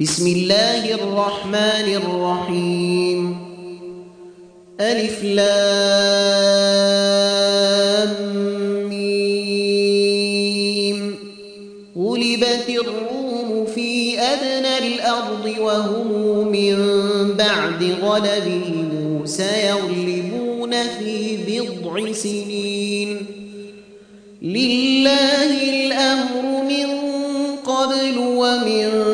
بسم الله الرحمن الرحيم. ألف لام ميم. غلبت الروم في أدنى الأرض وهم من بعد غلبهم سيغلبون في بضع سنين. لله الأمر من قبل ومن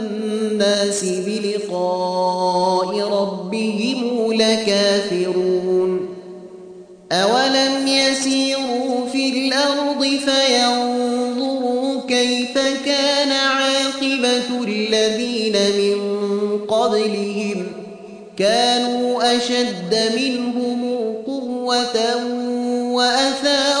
بلقاء ربهم لكافرون. أولم يسيروا في الأرض فينظروا كيف كان عاقبة الذين من قبلهم كانوا أشد منهم قوة وأثاروا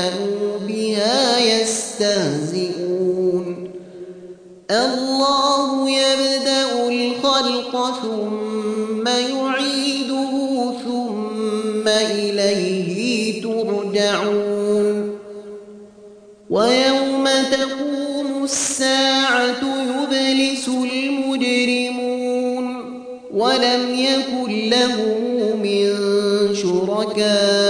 وكانوا بها يستهزئون. الله يبدأ الخلق ثم يعيده ثم إليه ترجعون. ويوم تقوم الساعة يبلس المجرمون. ولم يكن له من شركائهم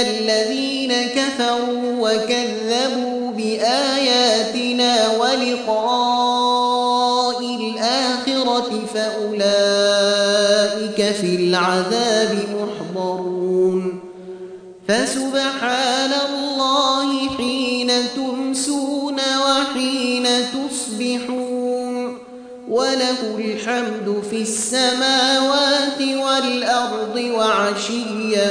الذين كفروا وكذبوا بآياتنا ولقاء الآخرة فأولئك في العذاب محضرون. فسبحان الله حين تمسون وحين تصبحون. وله الحمد في السماوات والأرض وعشيا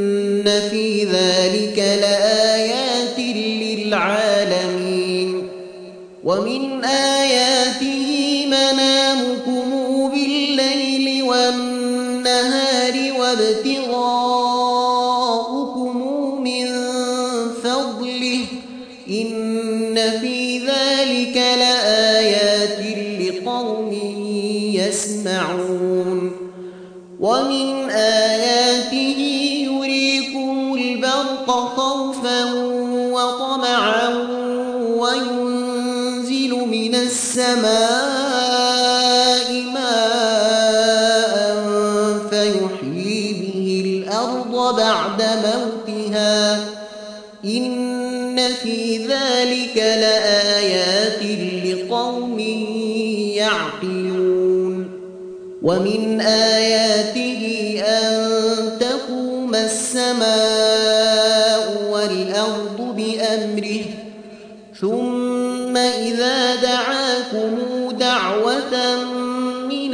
للعالمين ومن آياته منامكم بالليل والنهار وابتغاؤكم من السماء ماء فيحيي به الأرض بعد موتها. إن في ذلك لآيات لقوم يعقلون. ومن آياته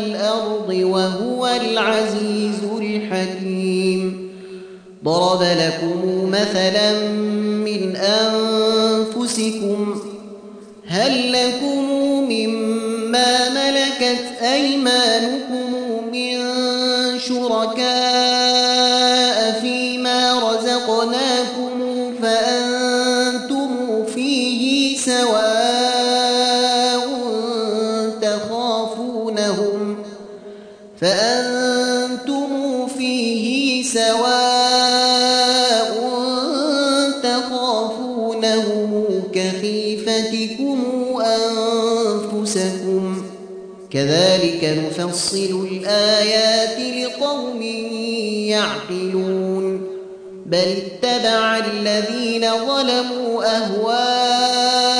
والأرض وهو العزيز الحكيم. ضرب لكم مثلا من أنفسكم هل لكم مما ملكت أيمانكم كخيفتكم أنفسكم. كذلك نفصل الآيات لقوم يعقلون. بل اتبع الذين ظلموا أهواءهم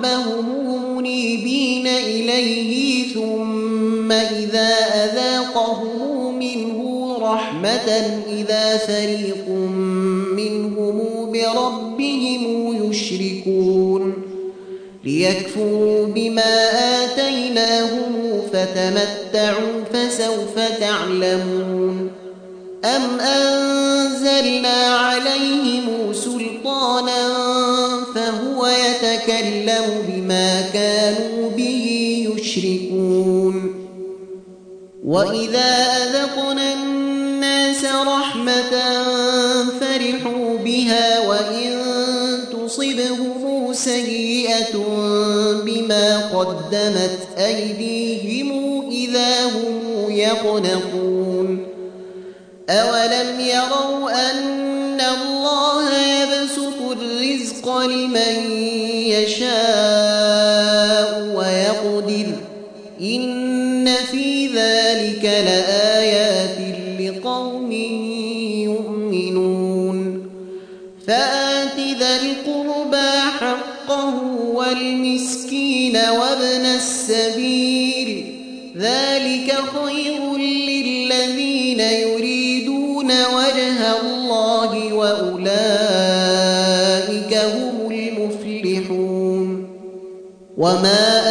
رحمة إذا فريق منهم بربهم يشركون ليكفروا بما آتيناهم فتمتعوا فسوف تعلمون أم أنزلنا عليهم سلطانا فهو يتكلم بما كانوا به يشركون وإذا أذقنا رحمة فرحوا بها وإن تصبهم سيئة بما قدمت أيديهم إذا هم يقنطون أولم يروا أن الله يبسط الرزق لمن وابن السبيل ذلك خير للذين يريدون وجه الله وأولئك هم المفلحون وما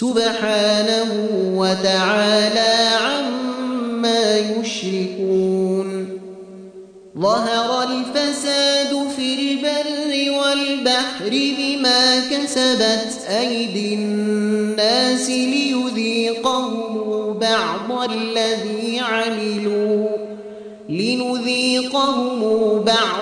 سبحانه وتعالى عما يشركون. ظهر الفساد في البر والبحر بما كسبت أيدي الناس ليذيقهم بعض الذي عملوا لنذيقهم بعض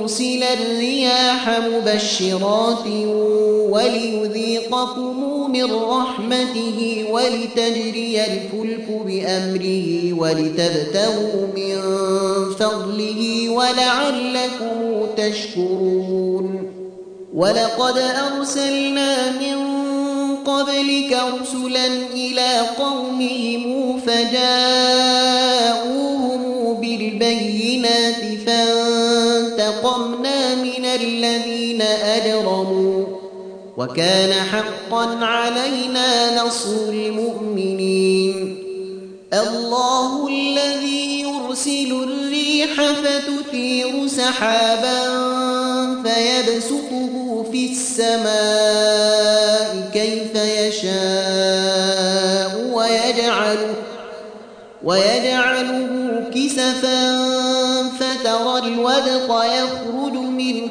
يرسل الرياح مبشرات وليذيقكم من رحمته ولتجري الفلك بأمره ولتبتغوا من فضله ولعلكم تشكرون. ولقد أرسلنا من قبلك رسلا إلى قومهم فجاءوهم بالبينات الذين أجرموا. وكان حقا علينا نصر المؤمنين. الله الذي يرسل الريح فتثير سحابا فيبسطه في السماء كيف يشاء ويجعله ويجعله كسفا فترى الودق يخرج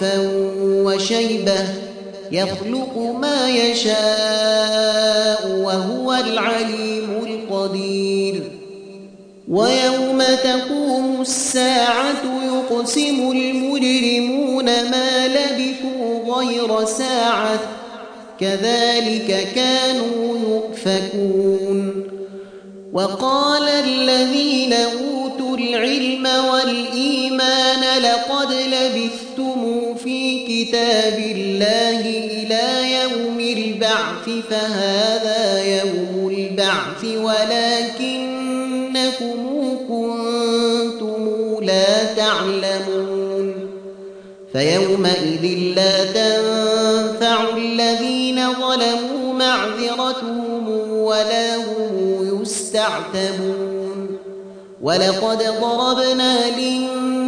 ضعفا وشيبة يخلق ما يشاء وهو العليم القدير. ويوم تقوم الساعة يقسم المجرمون ما لبثوا غير ساعة. كذلك كانوا يؤفكون. وقال الذين أوتوا العلم والإيمان لقد في كتاب الله إلى يوم البعث فهذا يوم البعث ولكنكم كنتم لا تعلمون فيومئذ لا تنفع الذين ظلموا معذرتهم ولا هم يستعتبون ولقد ضربنا للناس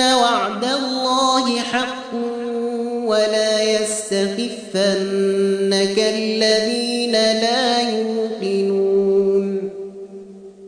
وعد الله حق ولا يستخفنك الذين